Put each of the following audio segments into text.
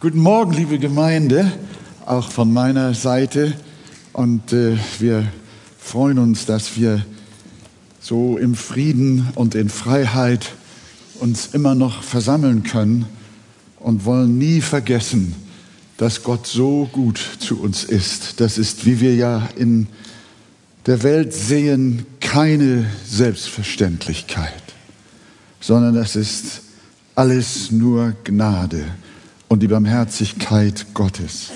Guten Morgen, liebe Gemeinde, auch von meiner Seite. Und äh, wir freuen uns, dass wir so im Frieden und in Freiheit uns immer noch versammeln können und wollen nie vergessen, dass Gott so gut zu uns ist. Das ist, wie wir ja in der Welt sehen, keine Selbstverständlichkeit, sondern das ist alles nur Gnade und die Barmherzigkeit Gottes.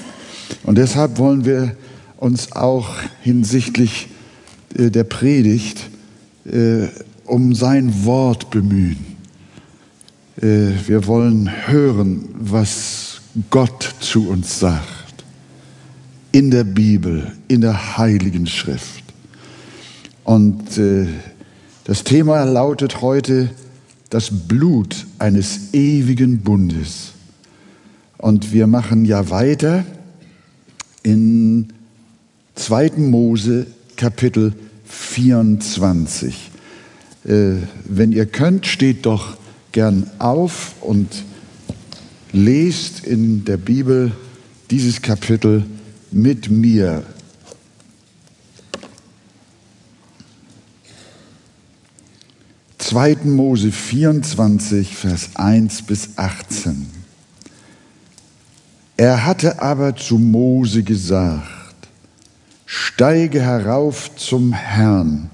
Und deshalb wollen wir uns auch hinsichtlich äh, der Predigt äh, um sein Wort bemühen. Äh, wir wollen hören, was Gott zu uns sagt. In der Bibel, in der Heiligen Schrift. Und das Thema lautet heute das Blut eines ewigen Bundes. Und wir machen ja weiter in 2. Mose Kapitel 24. Äh, wenn ihr könnt, steht doch gern auf und lest in der Bibel dieses Kapitel mit mir. Zweiten Mose 24, Vers 1 bis 18. Er hatte aber zu Mose gesagt, steige herauf zum Herrn,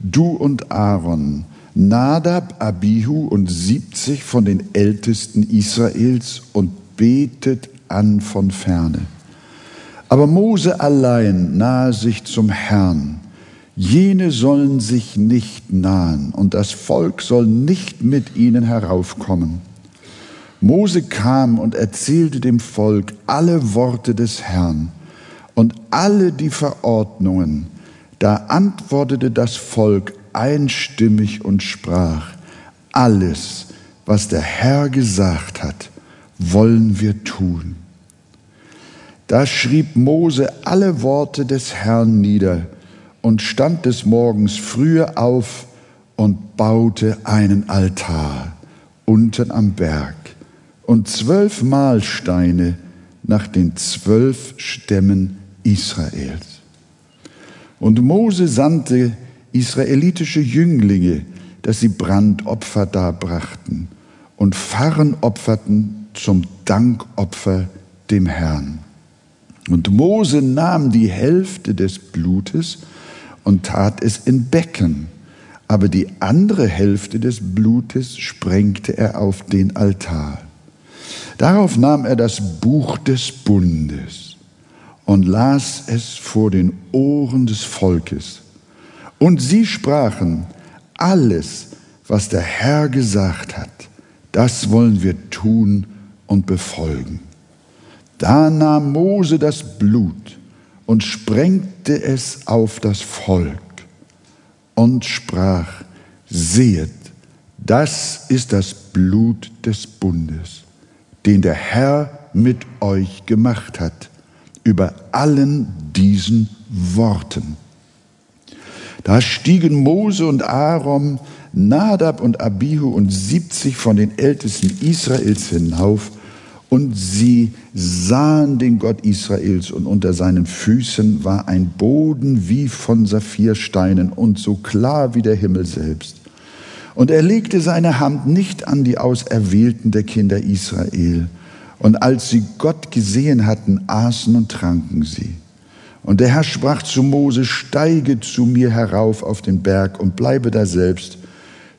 du und Aaron, Nadab, Abihu und siebzig von den Ältesten Israels und betet an von ferne. Aber Mose allein nahe sich zum Herrn. Jene sollen sich nicht nahen und das Volk soll nicht mit ihnen heraufkommen. Mose kam und erzählte dem Volk alle Worte des Herrn und alle die Verordnungen. Da antwortete das Volk einstimmig und sprach, alles, was der Herr gesagt hat, wollen wir tun. Da schrieb Mose alle Worte des Herrn nieder und stand des Morgens frühe auf und baute einen Altar unten am Berg und zwölf Mahlsteine nach den zwölf Stämmen Israels. Und Mose sandte israelitische Jünglinge, dass sie Brandopfer darbrachten und Pfarren opferten zum Dankopfer dem Herrn. Und Mose nahm die Hälfte des Blutes und tat es in Becken, aber die andere Hälfte des Blutes sprengte er auf den Altar. Darauf nahm er das Buch des Bundes und las es vor den Ohren des Volkes. Und sie sprachen, alles, was der Herr gesagt hat, das wollen wir tun und befolgen. Da nahm Mose das Blut und sprengte es auf das Volk und sprach, sehet, das ist das Blut des Bundes den der Herr mit euch gemacht hat, über allen diesen Worten. Da stiegen Mose und Aaron, Nadab und Abihu und siebzig von den Ältesten Israels hinauf, und sie sahen den Gott Israels, und unter seinen Füßen war ein Boden wie von Saphirsteinen und so klar wie der Himmel selbst. Und er legte seine Hand nicht an die Auserwählten der Kinder Israel. Und als sie Gott gesehen hatten, aßen und tranken sie. Und der Herr sprach zu Mose, steige zu mir herauf auf den Berg und bleibe da selbst.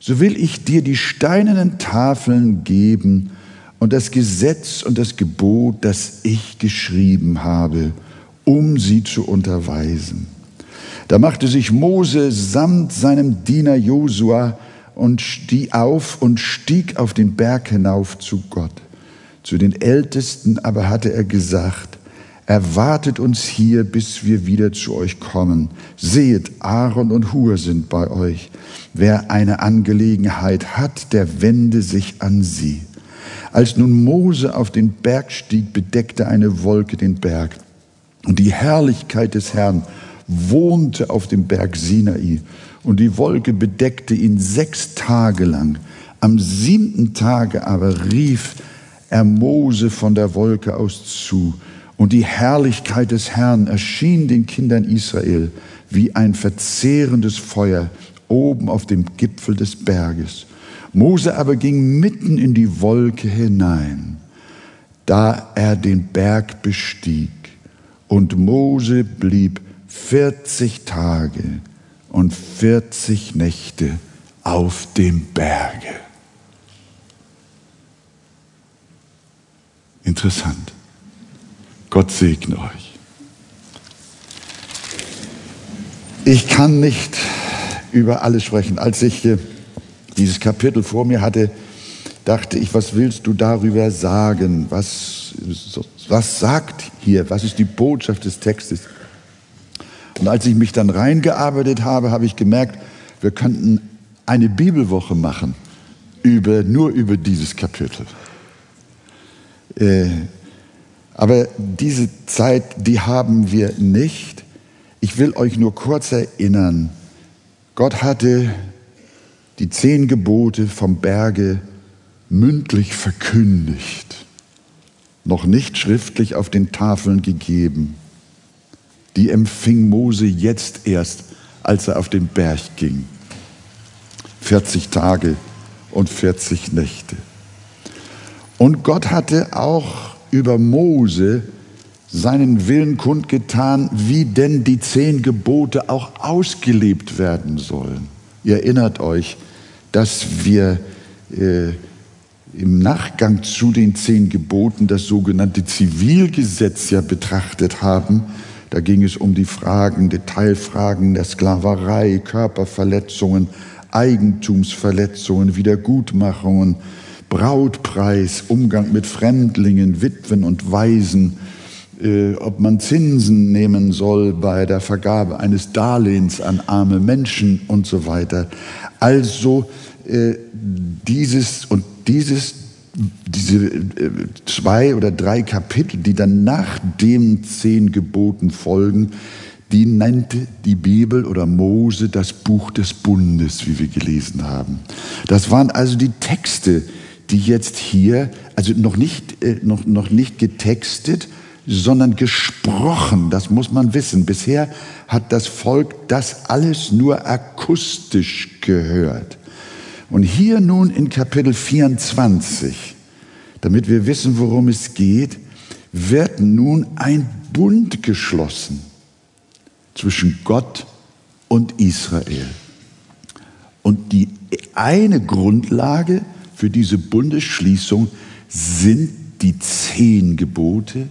So will ich dir die steinernen Tafeln geben und das Gesetz und das Gebot, das ich geschrieben habe, um sie zu unterweisen. Da machte sich Mose samt seinem Diener Josua und stieg auf und stieg auf den Berg hinauf zu Gott. Zu den Ältesten aber hatte er gesagt, erwartet uns hier, bis wir wieder zu euch kommen. Sehet, Aaron und Hur sind bei euch. Wer eine Angelegenheit hat, der wende sich an sie. Als nun Mose auf den Berg stieg, bedeckte eine Wolke den Berg. Und die Herrlichkeit des Herrn wohnte auf dem Berg Sinai und die Wolke bedeckte ihn sechs Tage lang. Am siebten Tage aber rief er Mose von der Wolke aus zu, und die Herrlichkeit des Herrn erschien den Kindern Israel wie ein verzehrendes Feuer oben auf dem Gipfel des Berges. Mose aber ging mitten in die Wolke hinein, da er den Berg bestieg. Und Mose blieb 40 Tage und 40 Nächte auf dem Berge. Interessant. Gott segne euch. Ich kann nicht über alles sprechen. Als ich dieses Kapitel vor mir hatte, dachte ich, was willst du darüber sagen? Was, was sagt hier? Was ist die Botschaft des Textes? Und als ich mich dann reingearbeitet habe, habe ich gemerkt, wir könnten eine Bibelwoche machen über, nur über dieses Kapitel. Äh, aber diese Zeit, die haben wir nicht. Ich will euch nur kurz erinnern, Gott hatte die zehn Gebote vom Berge mündlich verkündigt, noch nicht schriftlich auf den Tafeln gegeben. Die empfing Mose jetzt erst, als er auf den Berg ging. 40 Tage und 40 Nächte. Und Gott hatte auch über Mose seinen Willen kundgetan, wie denn die zehn Gebote auch ausgelebt werden sollen. Ihr erinnert euch, dass wir äh, im Nachgang zu den zehn Geboten das sogenannte Zivilgesetz ja betrachtet haben. Da ging es um die Fragen, Detailfragen der Sklaverei, Körperverletzungen, Eigentumsverletzungen, Wiedergutmachungen, Brautpreis, Umgang mit Fremdlingen, Witwen und Waisen, äh, ob man Zinsen nehmen soll bei der Vergabe eines Darlehens an arme Menschen und so weiter. Also äh, dieses und dieses, diese äh, zwei oder drei Kapitel, die dann nach den zehn Geboten folgen, die nannte die Bibel oder Mose das Buch des Bundes, wie wir gelesen haben. Das waren also die Texte, die jetzt hier, also noch nicht, äh, noch, noch nicht getextet, sondern gesprochen, das muss man wissen. Bisher hat das Volk das alles nur akustisch gehört. Und hier nun in Kapitel 24, damit wir wissen, worum es geht, wird nun ein Bund geschlossen zwischen Gott und Israel. Und die eine Grundlage für diese Bundesschließung sind die zehn Gebote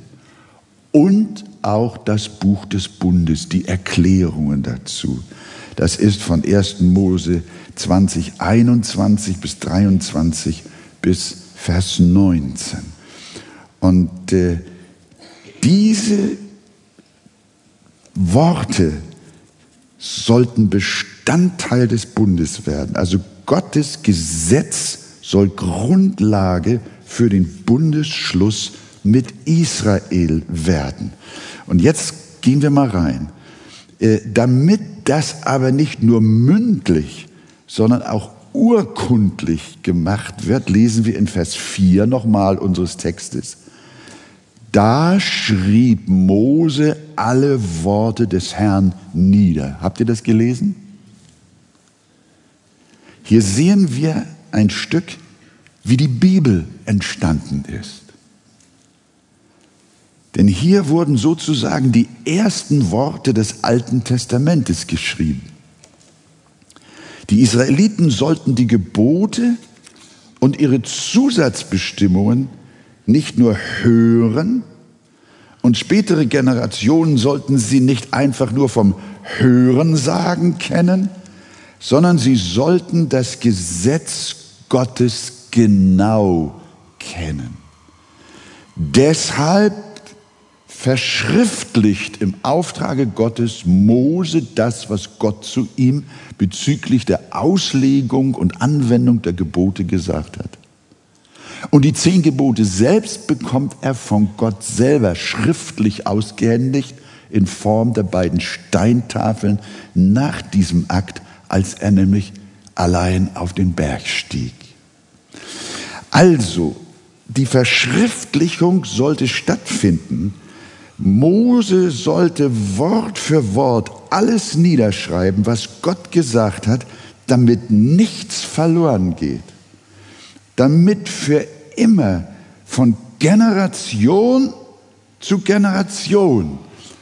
und auch das Buch des Bundes, die Erklärungen dazu. Das ist von 1. Mose 20, 21 bis 23 bis Vers 19. Und äh, diese Worte sollten Bestandteil des Bundes werden. Also Gottes Gesetz soll Grundlage für den Bundesschluss mit Israel werden. Und jetzt gehen wir mal rein. Äh, damit das aber nicht nur mündlich, sondern auch urkundlich gemacht wird, lesen wir in Vers 4 nochmal unseres Textes. Da schrieb Mose alle Worte des Herrn nieder. Habt ihr das gelesen? Hier sehen wir ein Stück, wie die Bibel entstanden ist. Denn hier wurden sozusagen die ersten Worte des Alten Testamentes geschrieben. Die Israeliten sollten die Gebote und ihre Zusatzbestimmungen nicht nur hören, und spätere Generationen sollten sie nicht einfach nur vom Hörensagen kennen, sondern sie sollten das Gesetz Gottes genau kennen. Deshalb verschriftlicht im Auftrage Gottes Mose das, was Gott zu ihm bezüglich der Auslegung und Anwendung der Gebote gesagt hat. Und die zehn Gebote selbst bekommt er von Gott selber schriftlich ausgehändigt in Form der beiden Steintafeln nach diesem Akt, als er nämlich allein auf den Berg stieg. Also, die Verschriftlichung sollte stattfinden. Mose sollte Wort für Wort alles niederschreiben, was Gott gesagt hat, damit nichts verloren geht. Damit für immer von Generation zu Generation,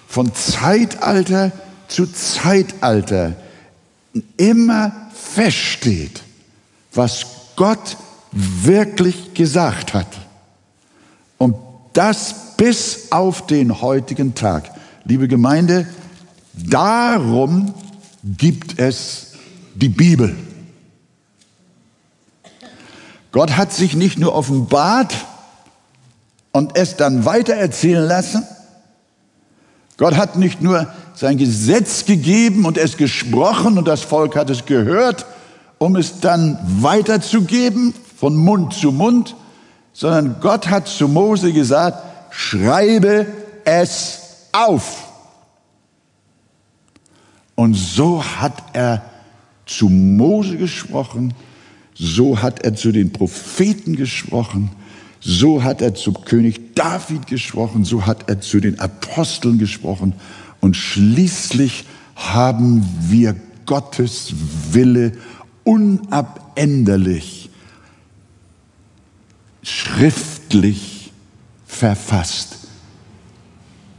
von Zeitalter zu Zeitalter immer feststeht, was Gott wirklich gesagt hat. Das bis auf den heutigen Tag. Liebe Gemeinde, darum gibt es die Bibel. Gott hat sich nicht nur offenbart und es dann weitererzählen lassen. Gott hat nicht nur sein Gesetz gegeben und es gesprochen und das Volk hat es gehört, um es dann weiterzugeben von Mund zu Mund, sondern Gott hat zu Mose gesagt, schreibe es auf. Und so hat er zu Mose gesprochen, so hat er zu den Propheten gesprochen, so hat er zu König David gesprochen, so hat er zu den Aposteln gesprochen und schließlich haben wir Gottes Wille unabänderlich schriftlich verfasst.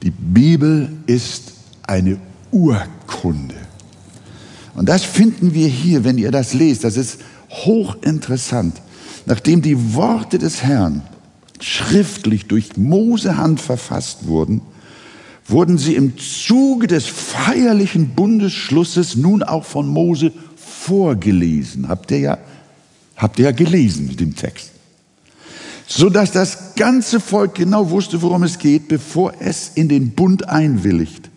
Die Bibel ist eine Urkunde. Und das finden wir hier, wenn ihr das lest. Das ist hochinteressant. Nachdem die Worte des Herrn schriftlich durch Mose Hand verfasst wurden, wurden sie im Zuge des feierlichen Bundesschlusses nun auch von Mose vorgelesen. Habt ihr ja, habt ihr ja gelesen mit dem Text. So dass das ganze Volk genau wusste, worum es geht, bevor es in den Bund einwilligt.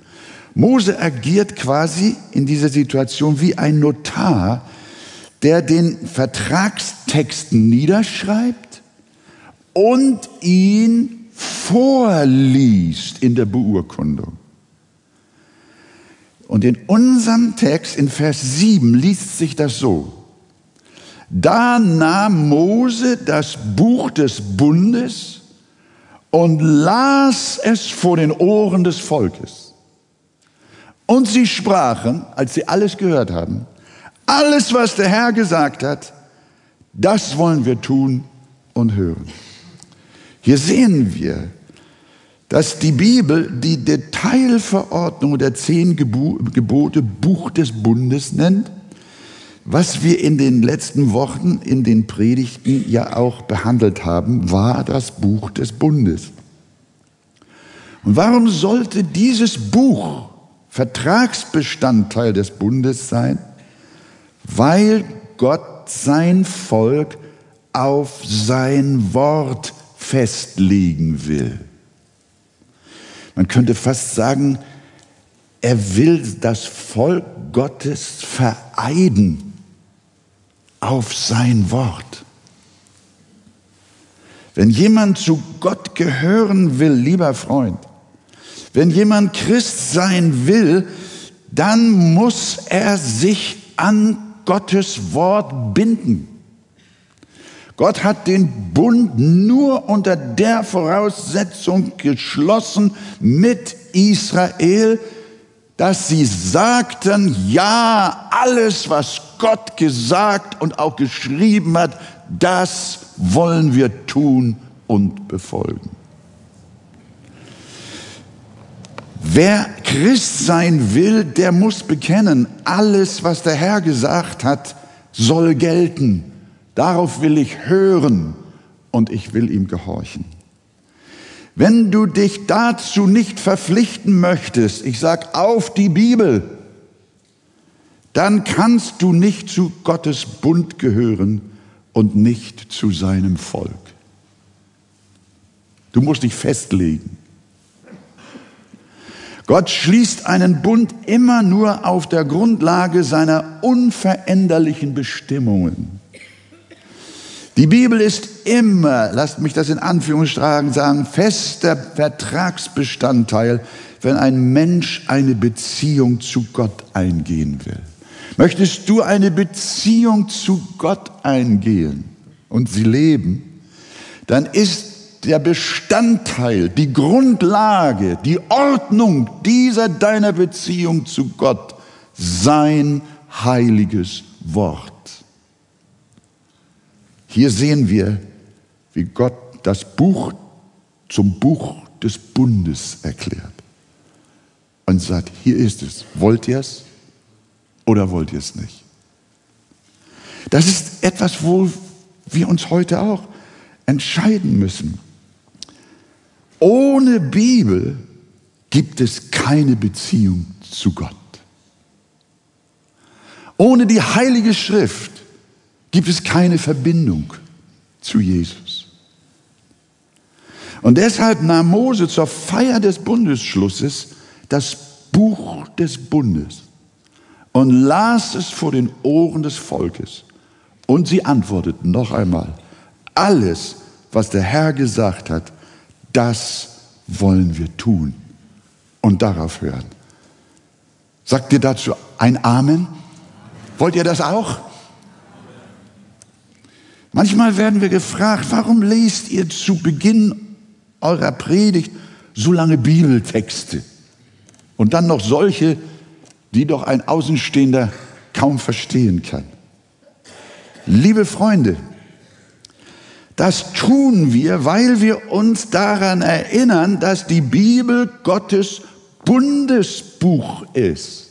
Mose agiert quasi in dieser Situation wie ein Notar, der den Vertragstexten niederschreibt und ihn vorliest in der Beurkundung. Und in unserem Text in Vers 7 liest sich das so. Da nahm Mose das Buch des Bundes und las es vor den Ohren des Volkes. Und sie sprachen, als sie alles gehört haben, alles, was der Herr gesagt hat, das wollen wir tun und hören. Hier sehen wir, dass die Bibel die Detailverordnung der zehn Gebote Buch des Bundes nennt, was wir in den letzten Wochen in den Predigten ja auch behandelt haben, war das Buch des Bundes. Und warum sollte dieses Buch Vertragsbestandteil des Bundes sein? Weil Gott sein Volk auf sein Wort festlegen will. Man könnte fast sagen, er will das Volk Gottes vereiden auf sein Wort. Wenn jemand zu Gott gehören will, lieber Freund, wenn jemand Christ sein will, dann muss er sich an Gottes Wort binden. Gott hat den Bund nur unter der Voraussetzung geschlossen mit Israel, dass sie sagten, ja, alles, was Gott gesagt und auch geschrieben hat, das wollen wir tun und befolgen. Wer Christ sein will, der muss bekennen, alles, was der Herr gesagt hat, soll gelten. Darauf will ich hören und ich will ihm gehorchen. Wenn du dich dazu nicht verpflichten möchtest, ich sag auf die Bibel, dann kannst du nicht zu Gottes Bund gehören und nicht zu seinem Volk. Du musst dich festlegen. Gott schließt einen Bund immer nur auf der Grundlage seiner unveränderlichen Bestimmungen. Die Bibel ist immer, lasst mich das in Anführungsstrichen sagen, fester Vertragsbestandteil, wenn ein Mensch eine Beziehung zu Gott eingehen will. Möchtest du eine Beziehung zu Gott eingehen und sie leben, dann ist der Bestandteil, die Grundlage, die Ordnung dieser deiner Beziehung zu Gott sein heiliges Wort. Hier sehen wir, wie Gott das Buch zum Buch des Bundes erklärt und sagt, hier ist es, wollt ihr es oder wollt ihr es nicht? Das ist etwas, wo wir uns heute auch entscheiden müssen. Ohne Bibel gibt es keine Beziehung zu Gott. Ohne die Heilige Schrift gibt es keine Verbindung zu Jesus. Und deshalb nahm Mose zur Feier des Bundesschlusses das Buch des Bundes und las es vor den Ohren des Volkes. Und sie antworteten noch einmal, alles, was der Herr gesagt hat, das wollen wir tun und darauf hören. Sagt ihr dazu ein Amen? Wollt ihr das auch? Manchmal werden wir gefragt, warum lest ihr zu Beginn eurer Predigt so lange Bibeltexte und dann noch solche, die doch ein Außenstehender kaum verstehen kann. Liebe Freunde, das tun wir, weil wir uns daran erinnern, dass die Bibel Gottes Bundesbuch ist,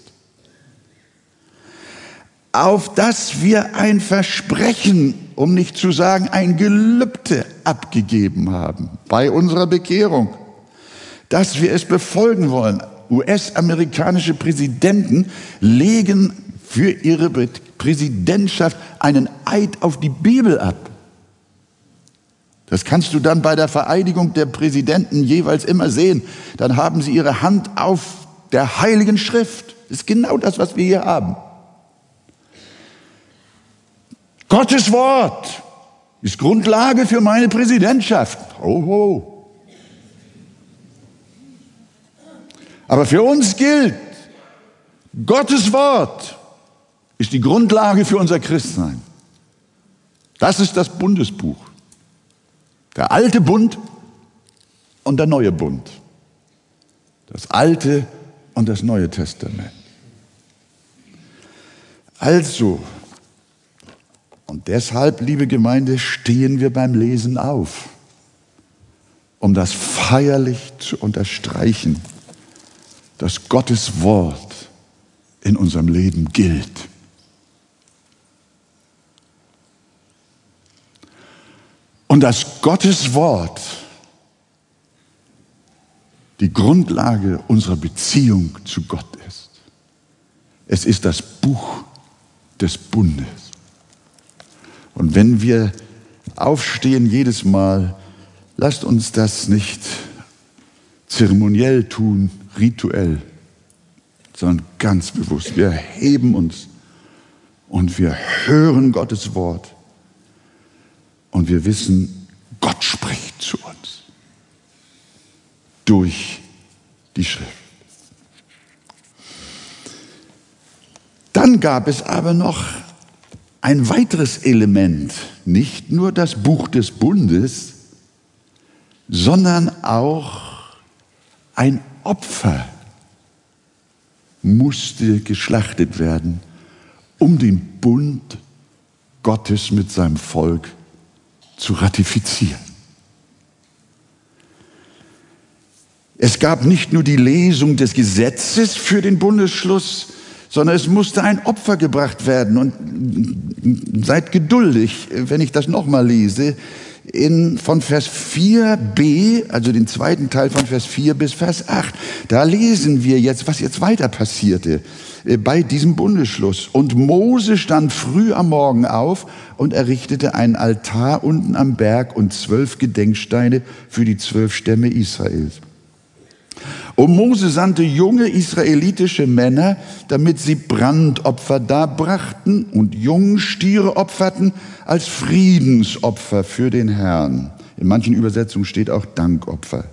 auf das wir ein Versprechen, um nicht zu sagen ein Gelübde abgegeben haben bei unserer Bekehrung, dass wir es befolgen wollen. US-amerikanische Präsidenten legen für ihre Präsidentschaft einen Eid auf die Bibel ab. Das kannst du dann bei der Vereidigung der Präsidenten jeweils immer sehen. Dann haben sie ihre Hand auf der Heiligen Schrift. Das ist genau das, was wir hier haben. Gottes Wort ist Grundlage für meine Präsidentschaft. Oh, oh. Aber für uns gilt, Gottes Wort ist die Grundlage für unser Christsein. Das ist das Bundesbuch. Der alte Bund und der neue Bund. Das alte und das neue Testament. Also, und deshalb, liebe Gemeinde, stehen wir beim Lesen auf, um das feierlich zu unterstreichen dass Gottes Wort in unserem Leben gilt. Und dass Gottes Wort die Grundlage unserer Beziehung zu Gott ist. Es ist das Buch des Bundes. Und wenn wir aufstehen jedes Mal, lasst uns das nicht zeremoniell tun, rituell, sondern ganz bewusst. Wir heben uns und wir hören Gottes Wort und wir wissen, Gott spricht zu uns durch die Schrift. Dann gab es aber noch ein weiteres Element, nicht nur das Buch des Bundes, sondern auch ein Opfer musste geschlachtet werden, um den Bund Gottes mit seinem Volk zu ratifizieren. Es gab nicht nur die Lesung des Gesetzes für den Bundesschluss, sondern es musste ein Opfer gebracht werden. Und seid geduldig, wenn ich das nochmal lese in, von Vers 4b, also den zweiten Teil von Vers 4 bis Vers 8. Da lesen wir jetzt, was jetzt weiter passierte äh, bei diesem Bundesschluss. Und Mose stand früh am Morgen auf und errichtete einen Altar unten am Berg und zwölf Gedenksteine für die zwölf Stämme Israels. Und Mose sandte junge israelitische Männer, damit sie Brandopfer darbrachten und jungen Stiere opferten als Friedensopfer für den Herrn. In manchen Übersetzungen steht auch Dankopfer.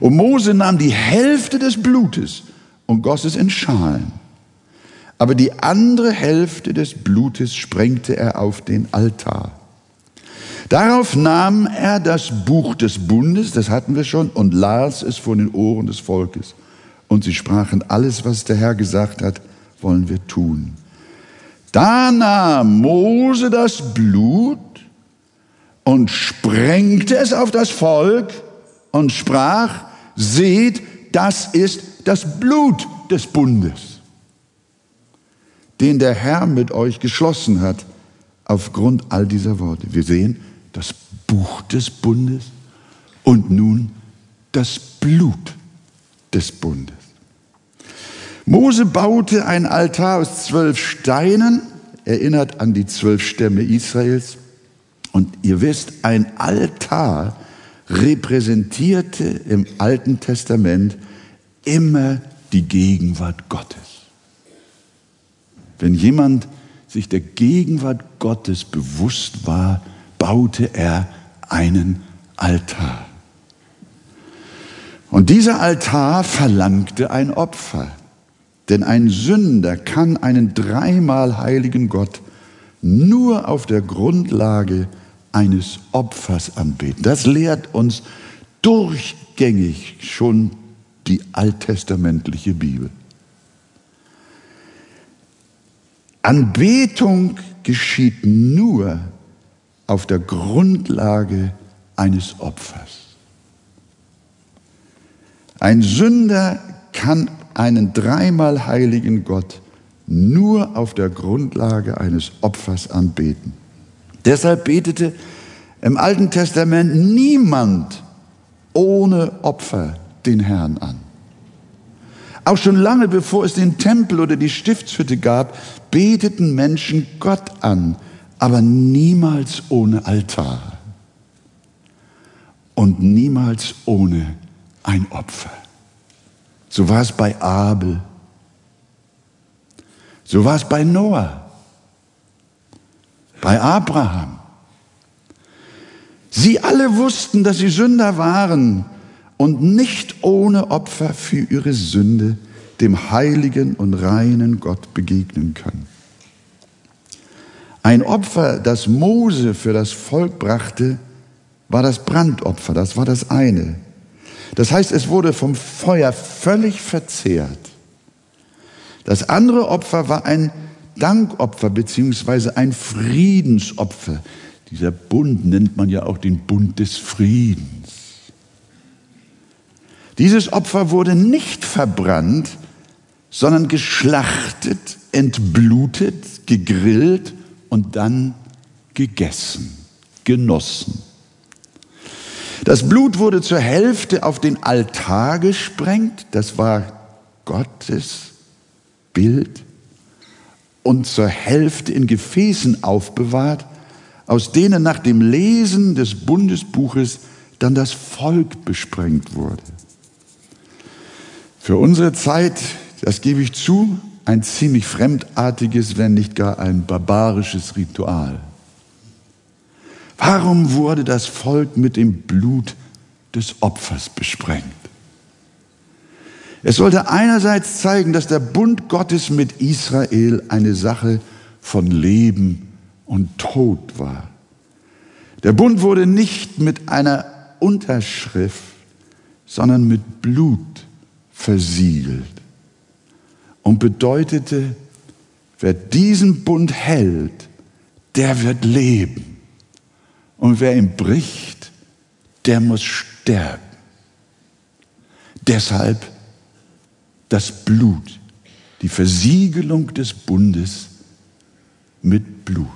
Und Mose nahm die Hälfte des Blutes und goss es in Schalen. Aber die andere Hälfte des Blutes sprengte er auf den Altar. Darauf nahm er das Buch des Bundes, das hatten wir schon, und las es vor den Ohren des Volkes. Und sie sprachen, alles, was der Herr gesagt hat, wollen wir tun. Da nahm Mose das Blut und sprengte es auf das Volk und sprach, seht, das ist das Blut des Bundes, den der Herr mit euch geschlossen hat, aufgrund all dieser Worte. Wir sehen, das Buch des Bundes und nun das Blut des Bundes. Mose baute ein Altar aus zwölf Steinen, erinnert an die zwölf Stämme Israels. Und ihr wisst, ein Altar repräsentierte im Alten Testament immer die Gegenwart Gottes. Wenn jemand sich der Gegenwart Gottes bewusst war, baute er einen Altar. Und dieser Altar verlangte ein Opfer. Denn ein Sünder kann einen dreimal heiligen Gott nur auf der Grundlage eines Opfers anbeten. Das lehrt uns durchgängig schon die alttestamentliche Bibel. Anbetung geschieht nur auf der Grundlage eines Opfers. Ein Sünder kann einen dreimal heiligen Gott nur auf der Grundlage eines Opfers anbeten. Deshalb betete im Alten Testament niemand ohne Opfer den Herrn an. Auch schon lange bevor es den Tempel oder die Stiftshütte gab, beteten Menschen Gott an, aber niemals ohne Altar und niemals ohne ein Opfer. So war es bei Abel. So war es bei Noah, bei Abraham. Sie alle wussten, dass sie Sünder waren und nicht ohne Opfer für ihre Sünde dem heiligen und reinen Gott begegnen können. Ein Opfer, das Mose für das Volk brachte, war das Brandopfer, das war das eine. Das heißt, es wurde vom Feuer völlig verzehrt. Das andere Opfer war ein Dankopfer beziehungsweise ein Friedensopfer. Dieser Bund nennt man ja auch den Bund des Friedens. Dieses Opfer wurde nicht verbrannt, sondern geschlachtet, entblutet, gegrillt und dann gegessen, genossen. Das Blut wurde zur Hälfte auf den Altar gesprengt, das war Gottes Bild, und zur Hälfte in Gefäßen aufbewahrt, aus denen nach dem Lesen des Bundesbuches dann das Volk besprengt wurde. Für unsere Zeit, das gebe ich zu, ein ziemlich fremdartiges, wenn nicht gar ein barbarisches Ritual. Warum wurde das Volk mit dem Blut des Opfers besprengt? Es sollte einerseits zeigen, dass der Bund Gottes mit Israel eine Sache von Leben und Tod war. Der Bund wurde nicht mit einer Unterschrift, sondern mit Blut versiegelt und bedeutete, wer diesen Bund hält, der wird leben. Und wer ihn bricht, der muss sterben. Deshalb das Blut, die Versiegelung des Bundes mit Blut.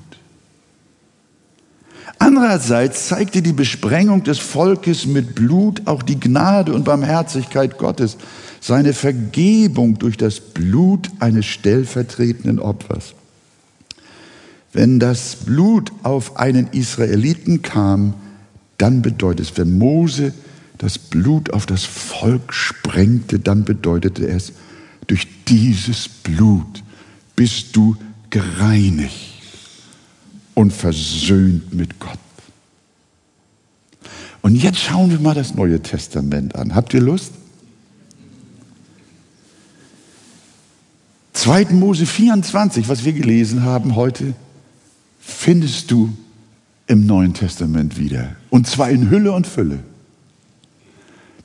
Andererseits zeigte die Besprengung des Volkes mit Blut auch die Gnade und Barmherzigkeit Gottes, seine Vergebung durch das Blut eines stellvertretenden Opfers. Wenn das Blut auf einen Israeliten kam, dann bedeutet es, wenn Mose das Blut auf das Volk sprengte, dann bedeutete es, durch dieses Blut bist du gereinigt und versöhnt mit Gott. Und jetzt schauen wir mal das Neue Testament an. Habt ihr Lust? 2. Mose 24, was wir gelesen haben heute, findest du im Neuen Testament wieder. Und zwar in Hülle und Fülle.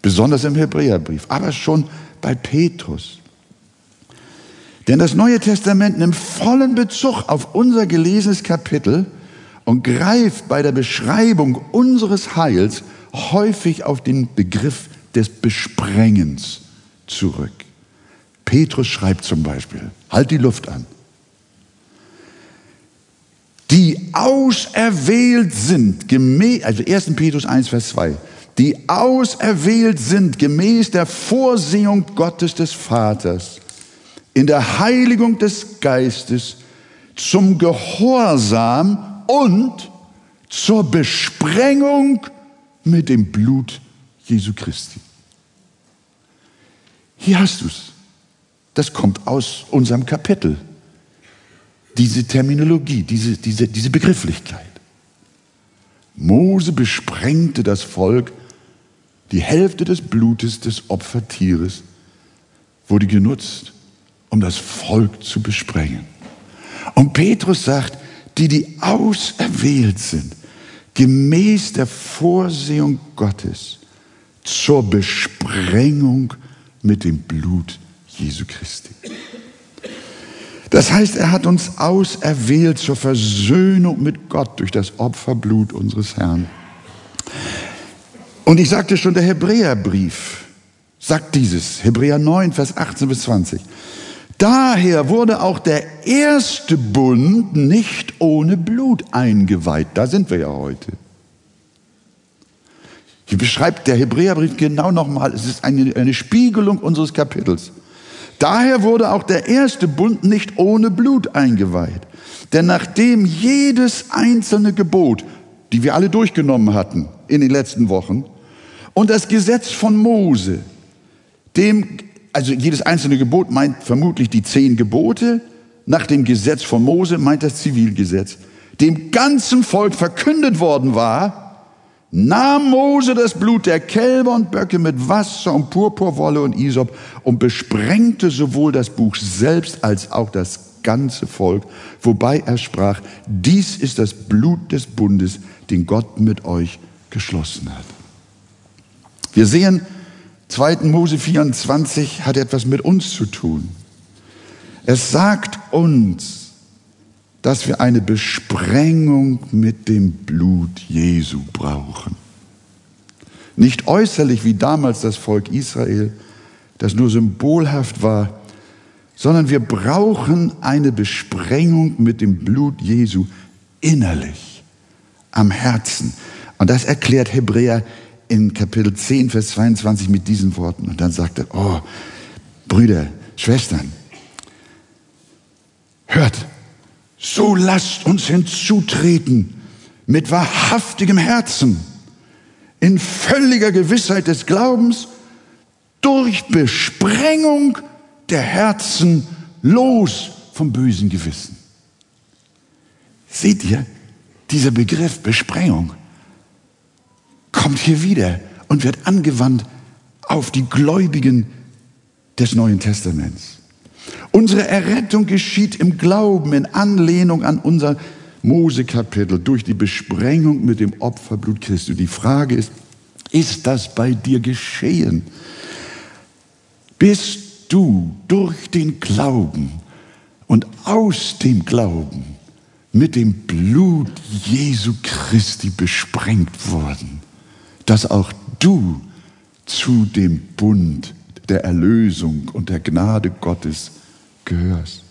Besonders im Hebräerbrief, aber schon bei Petrus. Denn das Neue Testament nimmt vollen Bezug auf unser gelesenes Kapitel und greift bei der Beschreibung unseres Heils häufig auf den Begriff des Besprengens zurück. Petrus schreibt zum Beispiel, halt die Luft an, die auserwählt sind, gemäß, also 1. Petrus 1, Vers 2, die auserwählt sind gemäß der Vorsehung Gottes des Vaters, in der Heiligung des Geistes, zum Gehorsam und zur Besprengung mit dem Blut Jesu Christi. Hier hast du es. Das kommt aus unserem Kapitel. Diese Terminologie, diese, diese, diese Begrifflichkeit. Mose besprengte das Volk, die Hälfte des Blutes des Opfertieres wurde genutzt, um das Volk zu besprengen. Und Petrus sagt, die, die auserwählt sind, gemäß der Vorsehung Gottes, zur Besprengung mit dem Blut Jesu Christi. Das heißt, er hat uns auserwählt zur Versöhnung mit Gott durch das Opferblut unseres Herrn. Und ich sagte schon, der Hebräerbrief sagt dieses, Hebräer 9, Vers 18 bis 20. Daher wurde auch der erste Bund nicht ohne Blut eingeweiht. Da sind wir ja heute. Hier beschreibt der Hebräerbrief genau nochmal, es ist eine, eine Spiegelung unseres Kapitels. Daher wurde auch der erste Bund nicht ohne Blut eingeweiht. Denn nachdem jedes einzelne Gebot, die wir alle durchgenommen hatten in den letzten Wochen, und das Gesetz von Mose, dem, also jedes einzelne Gebot meint vermutlich die zehn Gebote, nach dem Gesetz von Mose meint das Zivilgesetz, dem ganzen Volk verkündet worden war, nahm Mose das Blut der Kälber und Böcke mit Wasser und Purpurwolle und Isop und besprengte sowohl das Buch selbst als auch das ganze Volk, wobei er sprach, dies ist das Blut des Bundes, den Gott mit euch geschlossen hat. Wir sehen, 2. Mose 24 hat etwas mit uns zu tun. Es sagt uns, dass wir eine Besprengung mit dem Blut Jesu brauchen. Nicht äußerlich wie damals das Volk Israel, das nur symbolhaft war, sondern wir brauchen eine Besprengung mit dem Blut Jesu innerlich, am Herzen. Und das erklärt Hebräer in Kapitel 10, Vers 22 mit diesen Worten. Und dann sagt er, oh, Brüder, Schwestern, hört, so lasst uns hinzutreten mit wahrhaftigem Herzen, in völliger Gewissheit des Glaubens, durch Besprengung der Herzen los vom bösen Gewissen. Seht ihr, dieser Begriff Besprengung kommt hier wieder und wird angewandt auf die Gläubigen des Neuen Testaments. Unsere Errettung geschieht im Glauben, in Anlehnung an unser Mose-Kapitel, durch die Besprengung mit dem Opferblut Christi. Die Frage ist, ist das bei dir geschehen? Bist du durch den Glauben und aus dem Glauben mit dem Blut Jesu Christi besprengt worden, dass auch du zu dem Bund der Erlösung und der Gnade Gottes gehörst.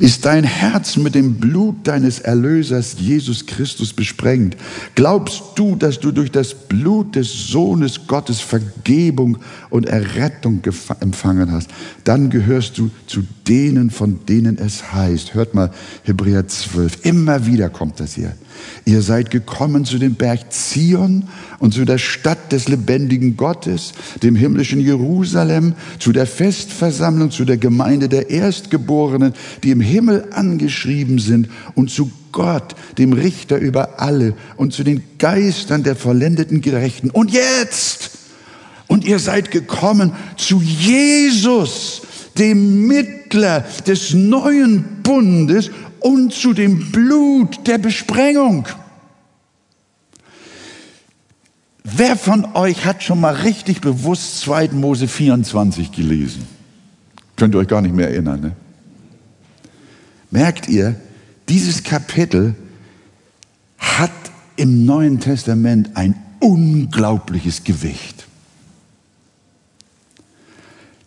Ist dein Herz mit dem Blut deines Erlösers Jesus Christus besprengt? Glaubst du, dass du durch das Blut des Sohnes Gottes Vergebung und Errettung empfangen hast? Dann gehörst du zu denen, von denen es heißt. Hört mal Hebräer 12. Immer wieder kommt das hier. Ihr seid gekommen zu dem Berg Zion und zu der Stadt des lebendigen Gottes, dem himmlischen Jerusalem, zu der Festversammlung, zu der Gemeinde der Erstgeborenen, die im Himmel angeschrieben sind, und zu Gott, dem Richter über alle, und zu den Geistern der vollendeten Gerechten. Und jetzt, und ihr seid gekommen zu Jesus, dem Mittler des neuen Bundes und zu dem Blut der Besprengung. Wer von euch hat schon mal richtig bewusst 2. Mose 24 gelesen? Könnt ihr euch gar nicht mehr erinnern, ne? Merkt ihr, dieses Kapitel hat im Neuen Testament ein unglaubliches Gewicht.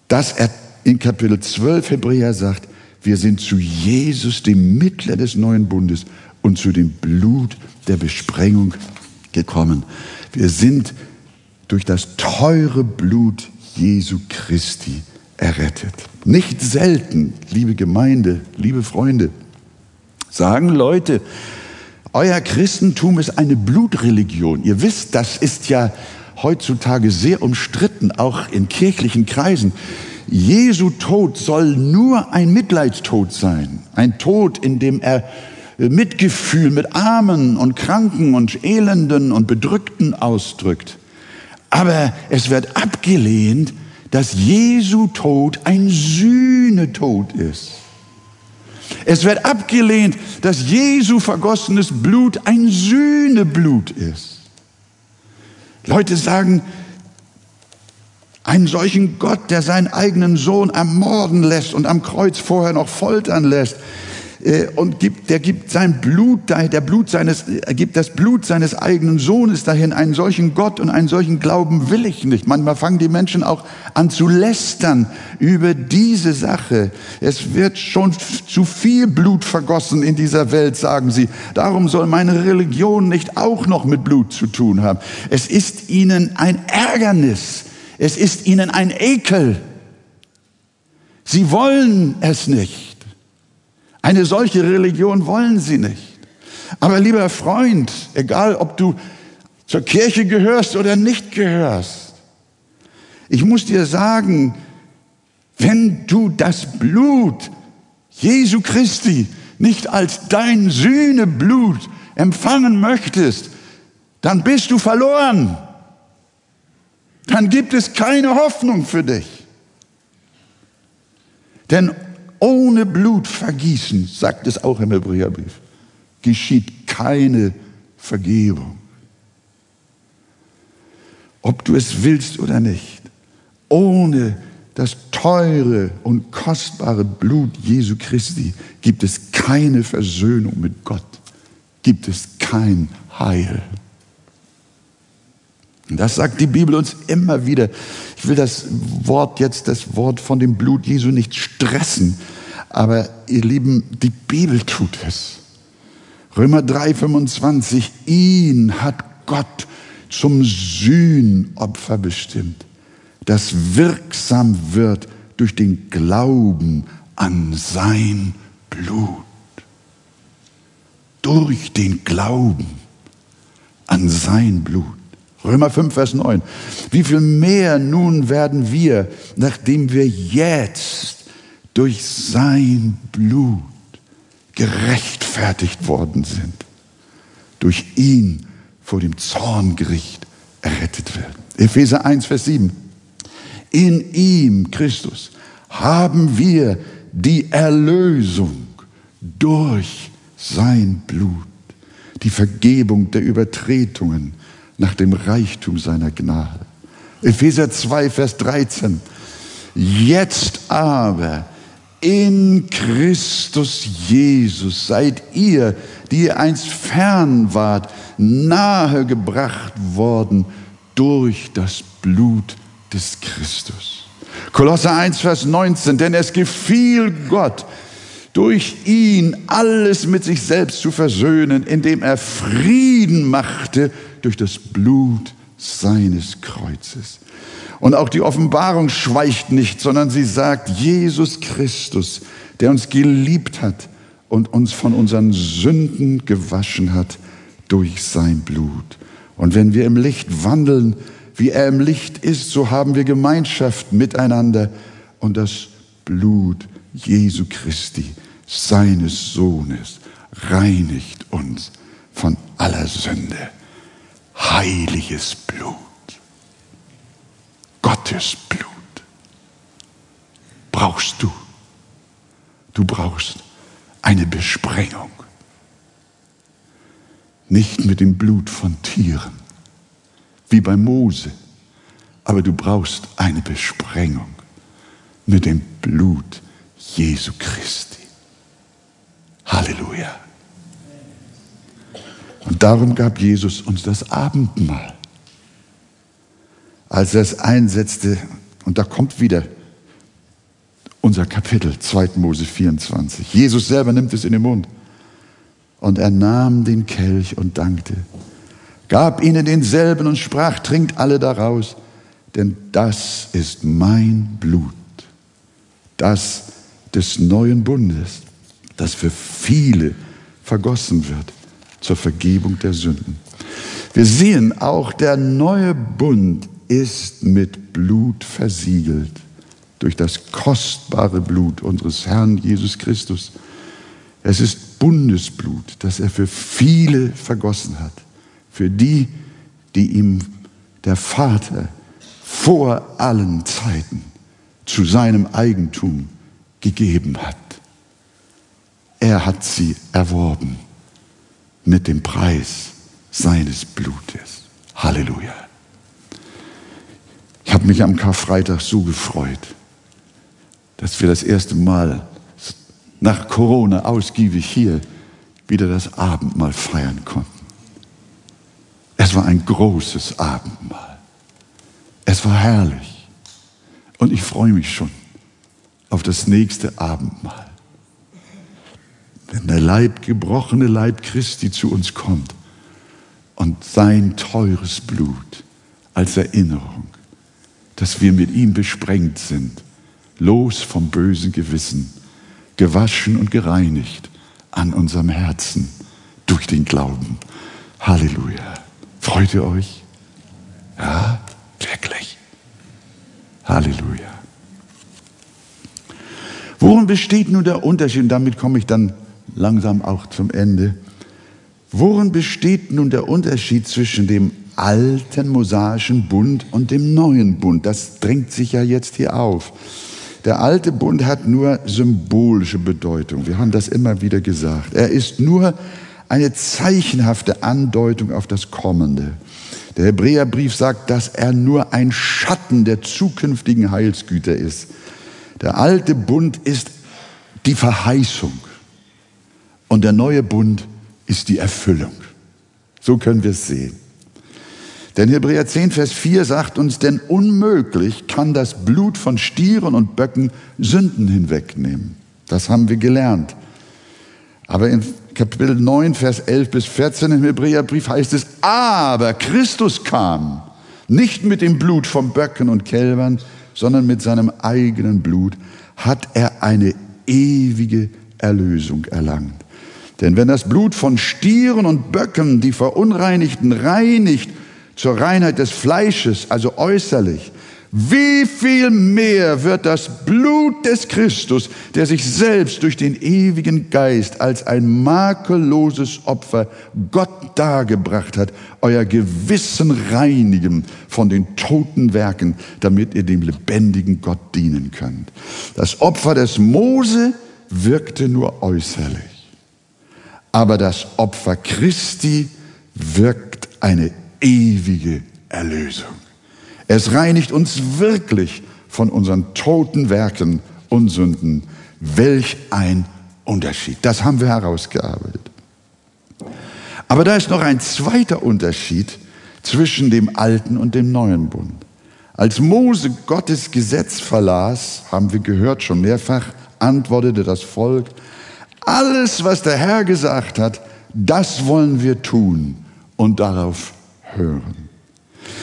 Dass er in Kapitel 12 Hebräer sagt, wir sind zu Jesus, dem Mittler des neuen Bundes und zu dem Blut der Besprengung gekommen. Wir sind durch das teure Blut Jesu Christi errettet. Nicht selten, liebe Gemeinde, liebe Freunde, sagen Leute, euer Christentum ist eine Blutreligion. Ihr wisst, das ist ja heutzutage sehr umstritten, auch in kirchlichen Kreisen. Jesu Tod soll nur ein Mitleidstod sein. Ein Tod, in dem er Mitgefühl mit Armen und Kranken und Elenden und Bedrückten ausdrückt. Aber es wird abgelehnt, dass Jesu Tod ein Sühnetod ist. Es wird abgelehnt, dass Jesu vergossenes Blut ein Sühneblut ist. Leute sagen, einen solchen Gott, der seinen eigenen Sohn ermorden lässt und am Kreuz vorher noch foltern lässt, äh, und gibt, der gibt sein Blut, der Blut seines, er gibt das Blut seines eigenen Sohnes dahin. Einen solchen Gott und einen solchen Glauben will ich nicht. Manchmal fangen die Menschen auch an zu lästern über diese Sache. Es wird schon zu viel Blut vergossen in dieser Welt, sagen sie. Darum soll meine Religion nicht auch noch mit Blut zu tun haben. Es ist ihnen ein Ärgernis. Es ist ihnen ein Ekel. Sie wollen es nicht. Eine solche Religion wollen sie nicht. Aber lieber Freund, egal ob du zur Kirche gehörst oder nicht gehörst, ich muss dir sagen, wenn du das Blut Jesu Christi nicht als dein Sühneblut empfangen möchtest, dann bist du verloren. Dann gibt es keine Hoffnung für dich. Denn ohne Blutvergießen, sagt es auch im Hebräerbrief, geschieht keine Vergebung. Ob du es willst oder nicht, ohne das teure und kostbare Blut Jesu Christi gibt es keine Versöhnung mit Gott, gibt es kein Heil. Das sagt die Bibel uns immer wieder. Ich will das Wort jetzt, das Wort von dem Blut Jesu nicht stressen, aber ihr Lieben, die Bibel tut es. Römer 3, 25, ihn hat Gott zum Sühnopfer bestimmt, das wirksam wird durch den Glauben an sein Blut. Durch den Glauben an sein Blut. Römer 5, Vers 9. Wie viel mehr nun werden wir, nachdem wir jetzt durch sein Blut gerechtfertigt worden sind, durch ihn vor dem Zorngericht errettet werden. Epheser 1, Vers 7. In ihm, Christus, haben wir die Erlösung durch sein Blut, die Vergebung der Übertretungen nach dem Reichtum seiner Gnade. Epheser 2, Vers 13. Jetzt aber in Christus Jesus seid ihr, die ihr einst fern wart, nahe gebracht worden durch das Blut des Christus. Kolosser 1, Vers 19, denn es gefiel Gott, durch ihn alles mit sich selbst zu versöhnen, indem er Frieden machte durch das Blut seines Kreuzes. Und auch die Offenbarung schweigt nicht, sondern sie sagt, Jesus Christus, der uns geliebt hat und uns von unseren Sünden gewaschen hat durch sein Blut. Und wenn wir im Licht wandeln, wie er im Licht ist, so haben wir Gemeinschaft miteinander und das Blut Jesu Christi, seines Sohnes, reinigt uns von aller Sünde heiliges Blut. Gottes Blut. Brauchst du. Du brauchst eine Besprengung. Nicht mit dem Blut von Tieren, wie bei Mose. Aber du brauchst eine Besprengung mit dem Blut Jesu Christi. Halleluja. Und darum gab Jesus uns das Abendmahl. Als er es einsetzte, und da kommt wieder unser Kapitel, 2. Mose 24. Jesus selber nimmt es in den Mund. Und er nahm den Kelch und dankte, gab ihnen denselben und sprach, trinkt alle daraus, denn das ist mein Blut, das des neuen Bundes, das für viele vergossen wird zur Vergebung der Sünden. Wir sehen auch, der neue Bund ist mit Blut versiegelt durch das kostbare Blut unseres Herrn Jesus Christus. Es ist Bundesblut, das er für viele vergossen hat, für die, die ihm der Vater vor allen Zeiten zu seinem Eigentum gegeben hat. Er hat sie erworben mit dem Preis seines Blutes. Halleluja. Ich habe mich am Karfreitag so gefreut, dass wir das erste Mal nach Corona ausgiebig hier wieder das Abendmahl feiern konnten. Es war ein großes Abendmahl. Es war herrlich. Und ich freue mich schon auf das nächste Abendmahl. Wenn der Leib, gebrochene Leib Christi zu uns kommt und sein teures Blut als Erinnerung, dass wir mit ihm besprengt sind, los vom bösen Gewissen, gewaschen und gereinigt an unserem Herzen durch den Glauben. Halleluja. Freut ihr euch? Ja, wirklich. Halleluja. Worin besteht nun der Unterschied? Und damit komme ich dann langsam auch zum Ende. Worin besteht nun der Unterschied zwischen dem alten mosaischen Bund und dem neuen Bund? Das drängt sich ja jetzt hier auf. Der alte Bund hat nur symbolische Bedeutung. Wir haben das immer wieder gesagt. Er ist nur eine zeichenhafte Andeutung auf das Kommende. Der Hebräerbrief sagt, dass er nur ein Schatten der zukünftigen Heilsgüter ist. Der alte Bund ist die Verheißung und der neue Bund ist die Erfüllung. So können wir es sehen. Denn Hebräer 10, Vers 4 sagt uns, denn unmöglich kann das Blut von Stieren und Böcken Sünden hinwegnehmen. Das haben wir gelernt. Aber in Kapitel 9, Vers 11 bis 14 im Hebräerbrief heißt es, aber Christus kam nicht mit dem Blut von Böcken und Kälbern, sondern mit seinem eigenen Blut hat er eine ewige Erlösung erlangt. Denn wenn das Blut von Stieren und Böcken die Verunreinigten reinigt zur Reinheit des Fleisches, also äußerlich, wie viel mehr wird das Blut des Christus, der sich selbst durch den ewigen Geist als ein makelloses Opfer Gott dargebracht hat, euer Gewissen reinigen von den toten Werken, damit ihr dem lebendigen Gott dienen könnt. Das Opfer des Mose wirkte nur äußerlich aber das Opfer Christi wirkt eine ewige Erlösung. Es reinigt uns wirklich von unseren toten Werken und Sünden. Welch ein Unterschied. Das haben wir herausgearbeitet. Aber da ist noch ein zweiter Unterschied zwischen dem alten und dem neuen Bund. Als Mose Gottes Gesetz verlas, haben wir gehört schon mehrfach, antwortete das Volk, alles, was der Herr gesagt hat, das wollen wir tun und darauf hören.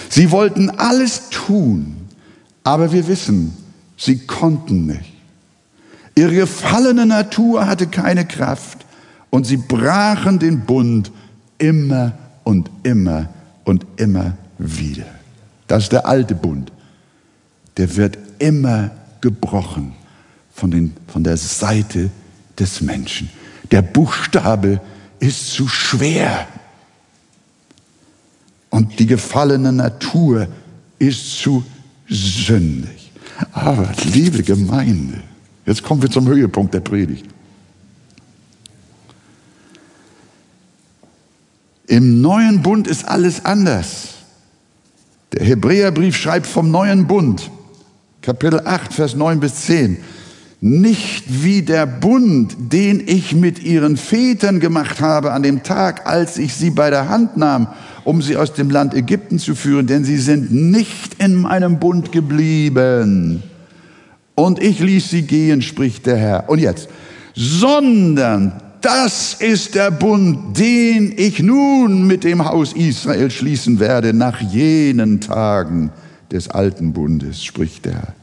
Sie wollten alles tun, aber wir wissen, sie konnten nicht. Ihre gefallene Natur hatte keine Kraft und sie brachen den Bund immer und immer und immer wieder. Das ist der alte Bund. Der wird immer gebrochen von, den, von der Seite des Menschen. Der Buchstabe ist zu schwer. Und die gefallene Natur ist zu sündig. Aber liebe Gemeinde, jetzt kommen wir zum Höhepunkt der Predigt. Im neuen Bund ist alles anders. Der Hebräerbrief schreibt vom neuen Bund, Kapitel 8, Vers 9 bis 10. Nicht wie der Bund, den ich mit ihren Vätern gemacht habe an dem Tag, als ich sie bei der Hand nahm, um sie aus dem Land Ägypten zu führen, denn sie sind nicht in meinem Bund geblieben. Und ich ließ sie gehen, spricht der Herr. Und jetzt, sondern das ist der Bund, den ich nun mit dem Haus Israel schließen werde nach jenen Tagen des alten Bundes, spricht der Herr.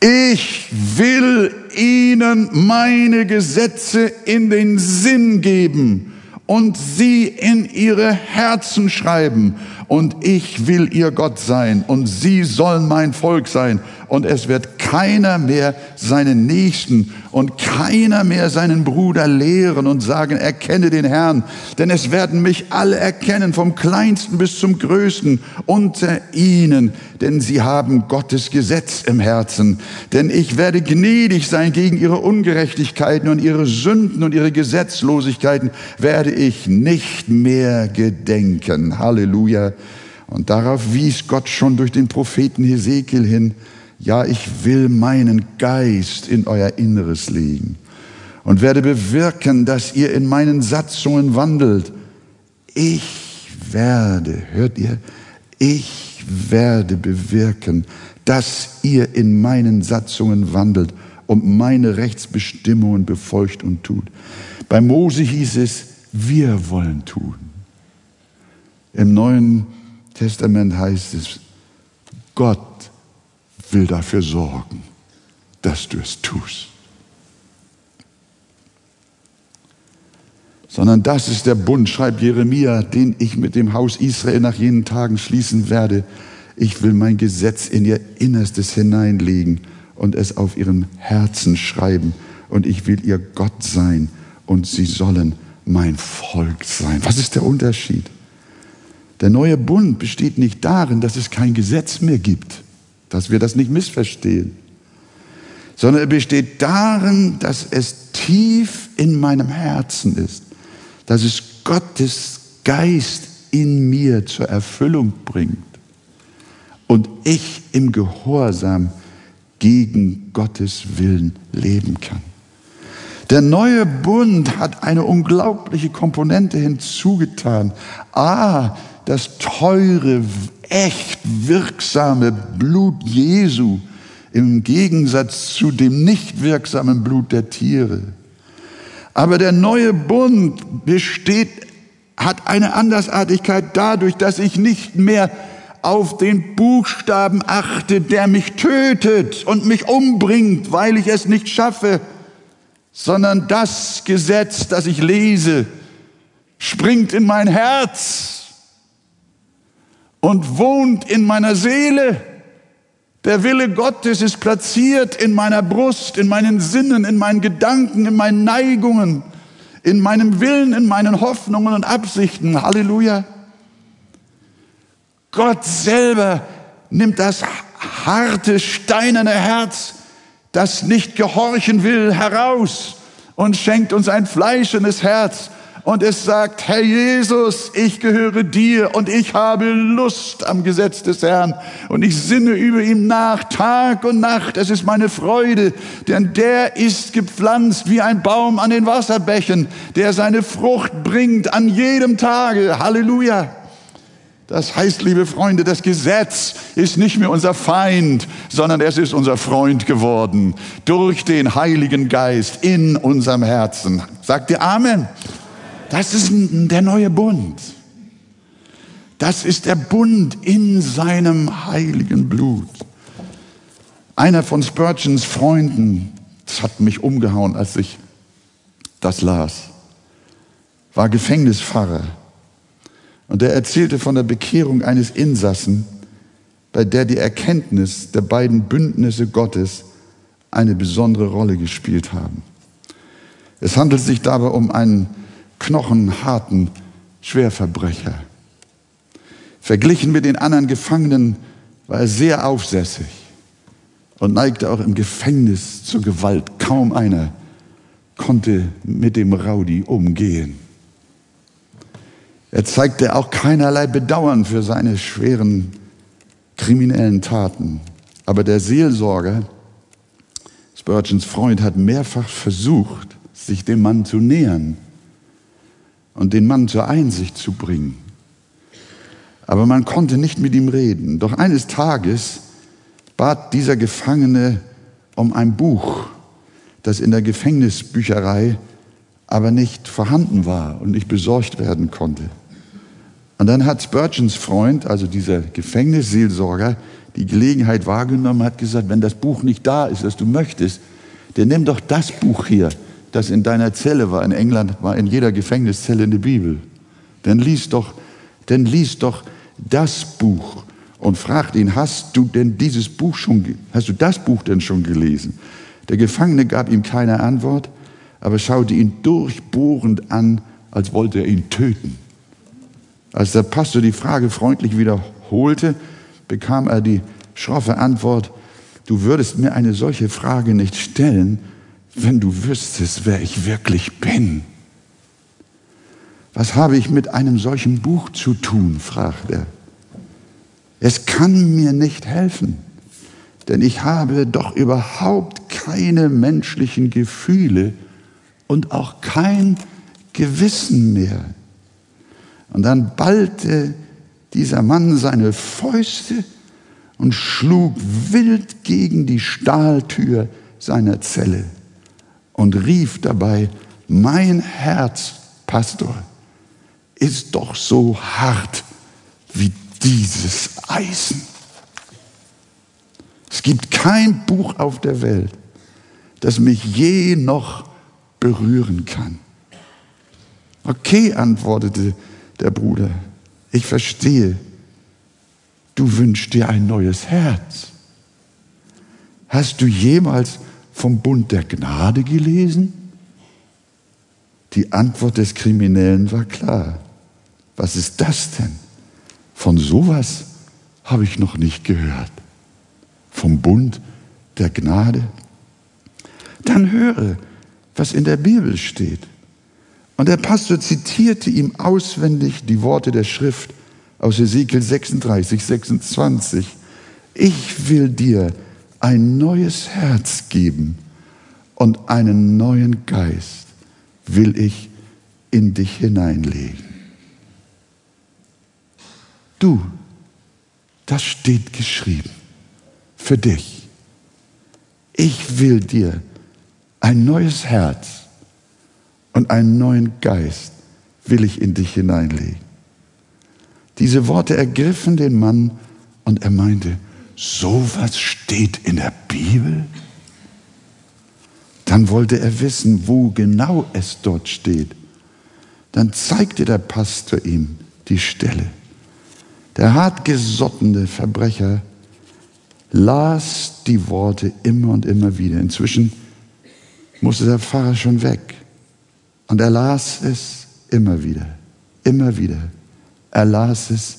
Ich will ihnen meine Gesetze in den Sinn geben und sie in ihre Herzen schreiben. Und ich will ihr Gott sein und sie sollen mein Volk sein. Und es wird keiner mehr seinen Nächsten und keiner mehr seinen Bruder lehren und sagen, erkenne den Herrn. Denn es werden mich alle erkennen, vom kleinsten bis zum größten unter ihnen. Denn sie haben Gottes Gesetz im Herzen. Denn ich werde gnädig sein gegen ihre Ungerechtigkeiten und ihre Sünden und ihre Gesetzlosigkeiten werde ich nicht mehr gedenken. Halleluja. Und darauf wies Gott schon durch den Propheten Hesekiel hin, ja, ich will meinen Geist in euer Inneres legen und werde bewirken, dass ihr in meinen Satzungen wandelt. Ich werde, hört ihr, ich werde bewirken, dass ihr in meinen Satzungen wandelt und meine Rechtsbestimmungen befolgt und tut. Bei Mose hieß es, wir wollen tun. Im Neuen Testament heißt es, Gott will dafür sorgen, dass du es tust. Sondern das ist der Bund, schreibt Jeremia, den ich mit dem Haus Israel nach jenen Tagen schließen werde. Ich will mein Gesetz in ihr Innerstes hineinlegen und es auf ihrem Herzen schreiben. Und ich will ihr Gott sein und sie sollen mein Volk sein. Was ist der Unterschied? Der neue Bund besteht nicht darin, dass es kein Gesetz mehr gibt dass wir das nicht missverstehen, sondern er besteht darin, dass es tief in meinem Herzen ist, dass es Gottes Geist in mir zur Erfüllung bringt und ich im Gehorsam gegen Gottes Willen leben kann. Der neue Bund hat eine unglaubliche Komponente hinzugetan. A, das teure, echt wirksame Blut Jesu im Gegensatz zu dem nicht wirksamen Blut der Tiere. Aber der neue Bund besteht, hat eine Andersartigkeit dadurch, dass ich nicht mehr auf den Buchstaben achte, der mich tötet und mich umbringt, weil ich es nicht schaffe, sondern das Gesetz, das ich lese, springt in mein Herz und wohnt in meiner Seele. Der Wille Gottes ist platziert in meiner Brust, in meinen Sinnen, in meinen Gedanken, in meinen Neigungen, in meinem Willen, in meinen Hoffnungen und Absichten. Halleluja. Gott selber nimmt das harte, steinerne Herz, das nicht gehorchen will, heraus und schenkt uns ein fleischendes Herz, und es sagt, Herr Jesus, ich gehöre dir und ich habe Lust am Gesetz des Herrn und ich sinne über ihm nach Tag und Nacht. Es ist meine Freude, denn der ist gepflanzt wie ein Baum an den Wasserbächen, der seine Frucht bringt an jedem Tage. Halleluja. Das heißt, liebe Freunde, das Gesetz ist nicht mehr unser Feind, sondern es ist unser Freund geworden durch den Heiligen Geist in unserem Herzen. Sagt ihr Amen? Das ist der neue Bund. Das ist der Bund in seinem heiligen Blut. Einer von Spurgeons Freunden, das hat mich umgehauen, als ich das las, war Gefängnispfarrer. Und er erzählte von der Bekehrung eines Insassen, bei der die Erkenntnis der beiden Bündnisse Gottes eine besondere Rolle gespielt haben. Es handelt sich dabei um einen knochenharten Schwerverbrecher. Verglichen mit den anderen Gefangenen war er sehr aufsässig und neigte auch im Gefängnis zur Gewalt. Kaum einer konnte mit dem Rowdy umgehen. Er zeigte auch keinerlei Bedauern für seine schweren kriminellen Taten. Aber der Seelsorger, Spurgeons Freund, hat mehrfach versucht, sich dem Mann zu nähern und den Mann zur Einsicht zu bringen. Aber man konnte nicht mit ihm reden. Doch eines Tages bat dieser Gefangene um ein Buch, das in der Gefängnisbücherei aber nicht vorhanden war und nicht besorgt werden konnte. Und dann hat Spurgeons Freund, also dieser Gefängnisseelsorger, die Gelegenheit wahrgenommen, hat gesagt, wenn das Buch nicht da ist, das du möchtest, dann nimm doch das Buch hier, das in deiner Zelle war. In England war in jeder Gefängniszelle eine Bibel. Dann lies doch, dann lies doch das Buch und fragt ihn, hast du denn dieses Buch schon, hast du das Buch denn schon gelesen? Der Gefangene gab ihm keine Antwort, aber schaute ihn durchbohrend an, als wollte er ihn töten. Als der Pastor die Frage freundlich wiederholte, bekam er die schroffe Antwort, du würdest mir eine solche Frage nicht stellen, wenn du wüsstest, wer ich wirklich bin. Was habe ich mit einem solchen Buch zu tun? fragte er. Es kann mir nicht helfen, denn ich habe doch überhaupt keine menschlichen Gefühle und auch kein Gewissen mehr. Und dann ballte dieser Mann seine Fäuste und schlug wild gegen die Stahltür seiner Zelle und rief dabei, mein Herz, Pastor, ist doch so hart wie dieses Eisen. Es gibt kein Buch auf der Welt, das mich je noch berühren kann. Okay, antwortete der Bruder, ich verstehe, du wünschst dir ein neues Herz. Hast du jemals vom Bund der Gnade gelesen? Die Antwort des Kriminellen war klar. Was ist das denn? Von sowas habe ich noch nicht gehört. Vom Bund der Gnade? Dann höre, was in der Bibel steht. Und der Pastor zitierte ihm auswendig die Worte der Schrift aus Ezekiel 36, 26. Ich will dir ein neues Herz geben und einen neuen Geist will ich in dich hineinlegen. Du, das steht geschrieben für dich. Ich will dir ein neues Herz und einen neuen Geist will ich in dich hineinlegen. Diese Worte ergriffen den Mann und er meinte, sowas steht in der Bibel? Dann wollte er wissen, wo genau es dort steht. Dann zeigte der Pastor ihm die Stelle. Der hartgesottene Verbrecher las die Worte immer und immer wieder. Inzwischen musste der Pfarrer schon weg. Und er las es immer wieder, immer wieder. Er las es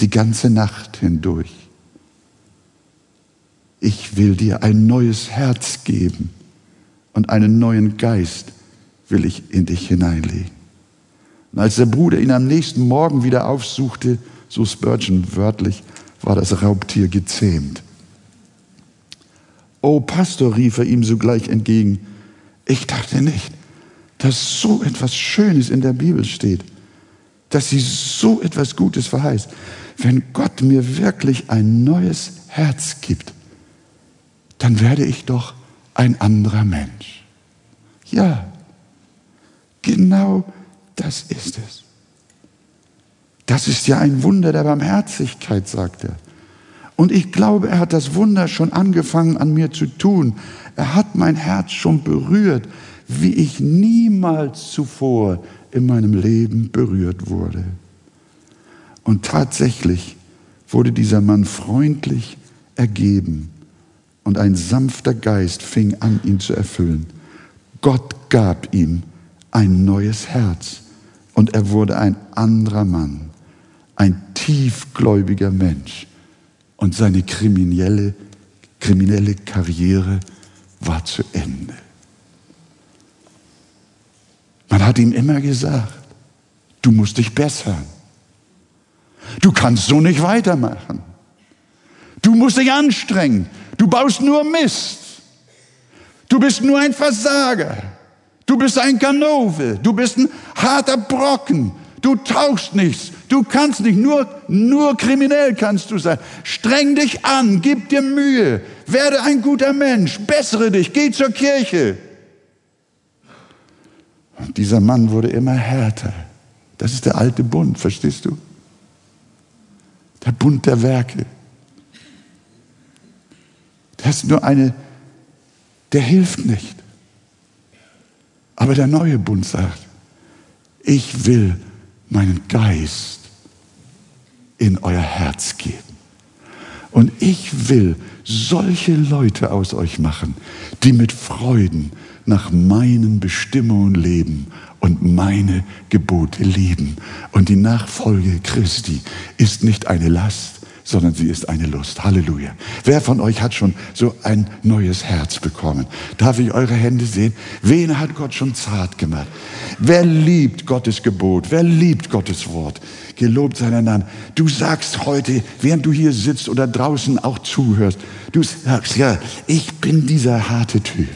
die ganze Nacht hindurch. Ich will dir ein neues Herz geben und einen neuen Geist will ich in dich hineinlegen. Und als der Bruder ihn am nächsten Morgen wieder aufsuchte, so Spurgeon wörtlich, war das Raubtier gezähmt. O Pastor, rief er ihm sogleich entgegen, ich dachte nicht, dass so etwas Schönes in der Bibel steht, dass sie so etwas Gutes verheißt. Wenn Gott mir wirklich ein neues Herz gibt, dann werde ich doch ein anderer Mensch. Ja, genau das ist es. Das ist ja ein Wunder der Barmherzigkeit, sagt er. Und ich glaube, er hat das Wunder schon angefangen an mir zu tun. Er hat mein Herz schon berührt, wie ich niemals zuvor in meinem Leben berührt wurde. Und tatsächlich wurde dieser Mann freundlich ergeben und ein sanfter Geist fing an, ihn zu erfüllen. Gott gab ihm ein neues Herz und er wurde ein anderer Mann, ein tiefgläubiger Mensch und seine kriminelle, kriminelle Karriere war zu Ende. Man hat ihm immer gesagt, du musst dich bessern. Du kannst so nicht weitermachen. Du musst dich anstrengen. Du baust nur Mist. Du bist nur ein Versager. Du bist ein Ganove. Du bist ein harter Brocken. Du tauchst nichts. Du kannst nicht. Nur, nur kriminell kannst du sein. Streng dich an. Gib dir Mühe. Werde ein guter Mensch. Bessere dich. Geh zur Kirche. Und dieser Mann wurde immer härter. Das ist der alte Bund, verstehst du? Der Bund der Werke. Das ist nur eine, der hilft nicht. Aber der neue Bund sagt, ich will meinen Geist in euer Herz geben. Und ich will solche Leute aus euch machen, die mit Freuden nach meinen Bestimmungen leben und meine Gebote lieben. Und die Nachfolge Christi ist nicht eine Last, sondern sie ist eine Lust. Halleluja. Wer von euch hat schon so ein neues Herz bekommen? Darf ich eure Hände sehen? Wen hat Gott schon zart gemacht? Wer liebt Gottes Gebot? Wer liebt Gottes Wort? Gelobt sei dein Name. Du sagst heute, während du hier sitzt oder draußen auch zuhörst, du sagst, ja, ich bin dieser harte Typ.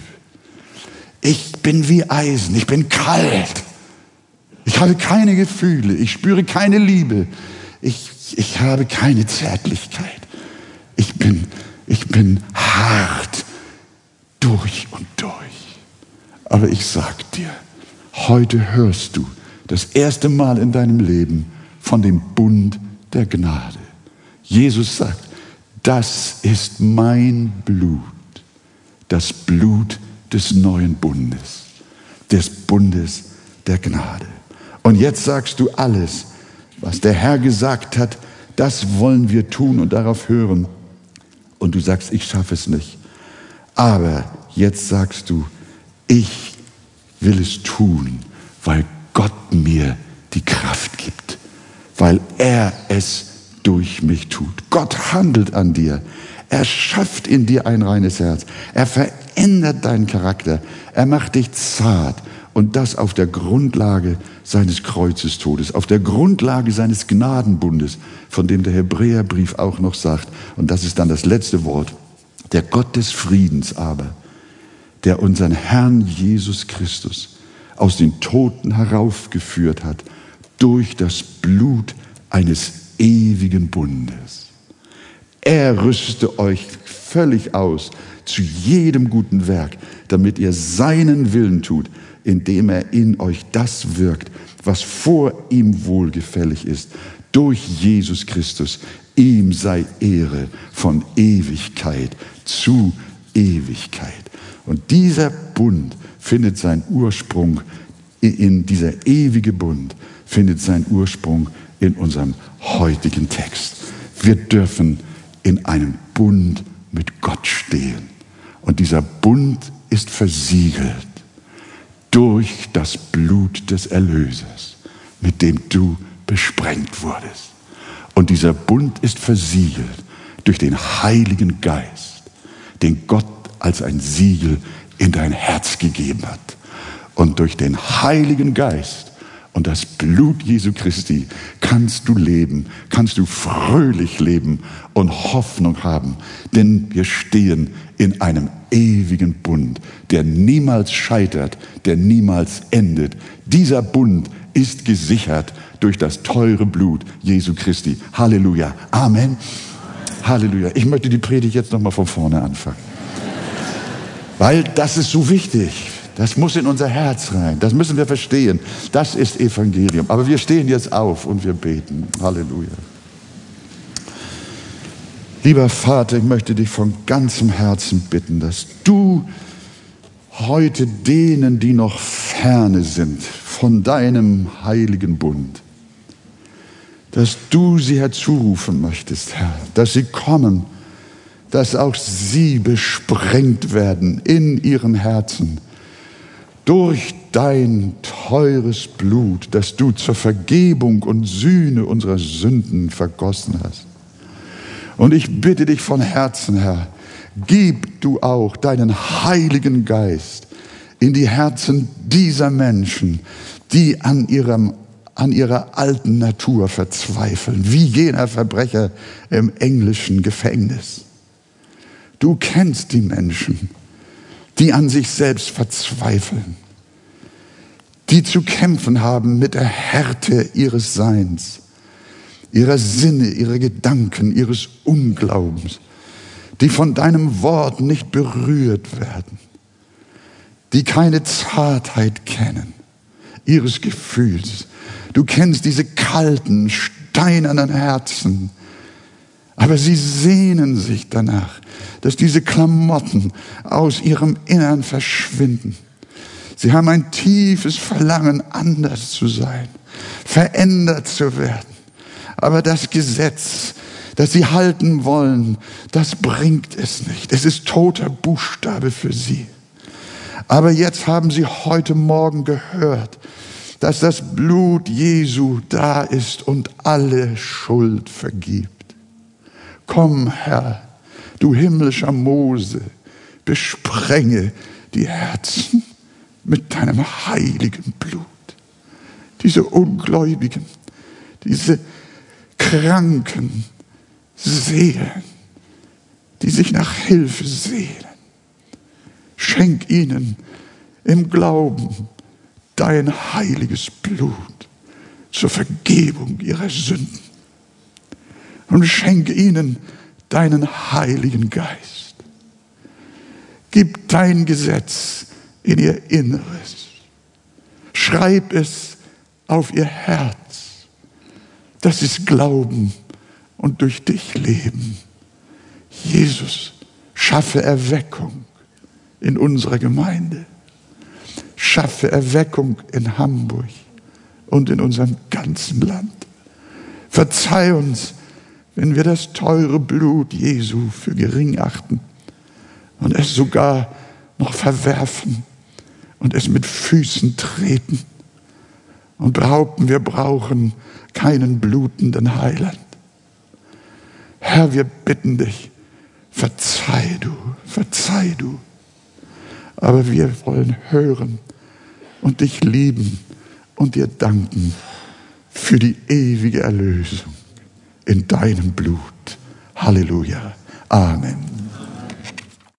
Ich bin wie Eisen, ich bin kalt. Ich habe keine Gefühle, ich spüre keine Liebe. Ich, ich habe keine Zärtlichkeit. Ich bin, ich bin hart durch und durch. Aber ich sag dir, heute hörst du das erste Mal in deinem Leben von dem Bund der Gnade. Jesus sagt, das ist mein Blut, das Blut des neuen Bundes, des Bundes der Gnade. Und jetzt sagst du alles, was der Herr gesagt hat, das wollen wir tun und darauf hören. Und du sagst, ich schaffe es nicht. Aber jetzt sagst du, ich will es tun, weil Gott mir die Kraft gibt, weil er es durch mich tut. Gott handelt an dir. Er schafft in dir ein reines Herz. Er verändert deinen Charakter. Er macht dich zart. Und das auf der Grundlage seines Kreuzestodes, auf der Grundlage seines Gnadenbundes, von dem der Hebräerbrief auch noch sagt, und das ist dann das letzte Wort, der Gott des Friedens aber, der unseren Herrn Jesus Christus aus den Toten heraufgeführt hat, durch das Blut eines ewigen Bundes. Er rüste euch völlig aus zu jedem guten Werk, damit ihr seinen Willen tut, indem er in euch das wirkt, was vor ihm wohlgefällig ist, durch Jesus Christus. Ihm sei Ehre von Ewigkeit zu Ewigkeit. Und dieser Bund findet seinen Ursprung in dieser ewige Bund findet seinen Ursprung in unserem heutigen Text. Wir dürfen in einem Bund mit Gott stehen. Und dieser Bund ist versiegelt durch das Blut des Erlösers, mit dem du besprengt wurdest. Und dieser Bund ist versiegelt durch den Heiligen Geist, den Gott als ein Siegel in dein Herz gegeben hat. Und durch den Heiligen Geist und das Blut Jesu Christi kannst du leben, kannst du fröhlich leben und Hoffnung haben, denn wir stehen in einem ewigen Bund, der niemals scheitert, der niemals endet. Dieser Bund ist gesichert durch das teure Blut Jesu Christi. Halleluja. Amen. Halleluja. Ich möchte die Predigt jetzt nochmal von vorne anfangen. Weil das ist so wichtig. Das muss in unser Herz rein. Das müssen wir verstehen. Das ist Evangelium. Aber wir stehen jetzt auf und wir beten. Halleluja. Lieber Vater, ich möchte dich von ganzem Herzen bitten, dass du heute denen, die noch ferne sind von deinem heiligen Bund, dass du sie herzurufen möchtest, Herr, dass sie kommen, dass auch sie besprengt werden in ihren Herzen durch dein teures Blut, das du zur Vergebung und Sühne unserer Sünden vergossen hast. Und ich bitte dich von Herzen, Herr, gib du auch deinen Heiligen Geist in die Herzen dieser Menschen, die an ihrem an ihrer alten Natur verzweifeln, wie jener Verbrecher im englischen Gefängnis. Du kennst die Menschen, die an sich selbst verzweifeln, die zu kämpfen haben mit der Härte ihres Seins, ihrer Sinne, ihrer Gedanken, ihres Unglaubens, die von deinem Wort nicht berührt werden, die keine Zartheit kennen, ihres Gefühls. Du kennst diese kalten, steinernen Herzen, aber sie sehnen sich danach, dass diese Klamotten aus ihrem Innern verschwinden. Sie haben ein tiefes Verlangen, anders zu sein, verändert zu werden. Aber das Gesetz, das sie halten wollen, das bringt es nicht. Es ist toter Buchstabe für sie. Aber jetzt haben sie heute Morgen gehört, dass das Blut Jesu da ist und alle Schuld vergibt. Komm, Herr, du himmlischer Mose, besprenge die Herzen mit deinem heiligen Blut. Diese Ungläubigen, diese kranken Seelen, die sich nach Hilfe sehnen. Schenk ihnen im Glauben dein heiliges Blut zur Vergebung ihrer Sünden. Und schenke ihnen deinen heiligen Geist. Gib dein Gesetz in ihr Inneres. Schreib es auf ihr Herz dass sie glauben und durch dich leben. Jesus, schaffe Erweckung in unserer Gemeinde. Schaffe Erweckung in Hamburg und in unserem ganzen Land. Verzeih uns, wenn wir das teure Blut Jesu für gering achten und es sogar noch verwerfen und es mit Füßen treten und behaupten, wir brauchen keinen blutenden Heiland. Herr, wir bitten dich, verzeih du, verzeih du. Aber wir wollen hören und dich lieben und dir danken für die ewige Erlösung in deinem Blut. Halleluja. Amen.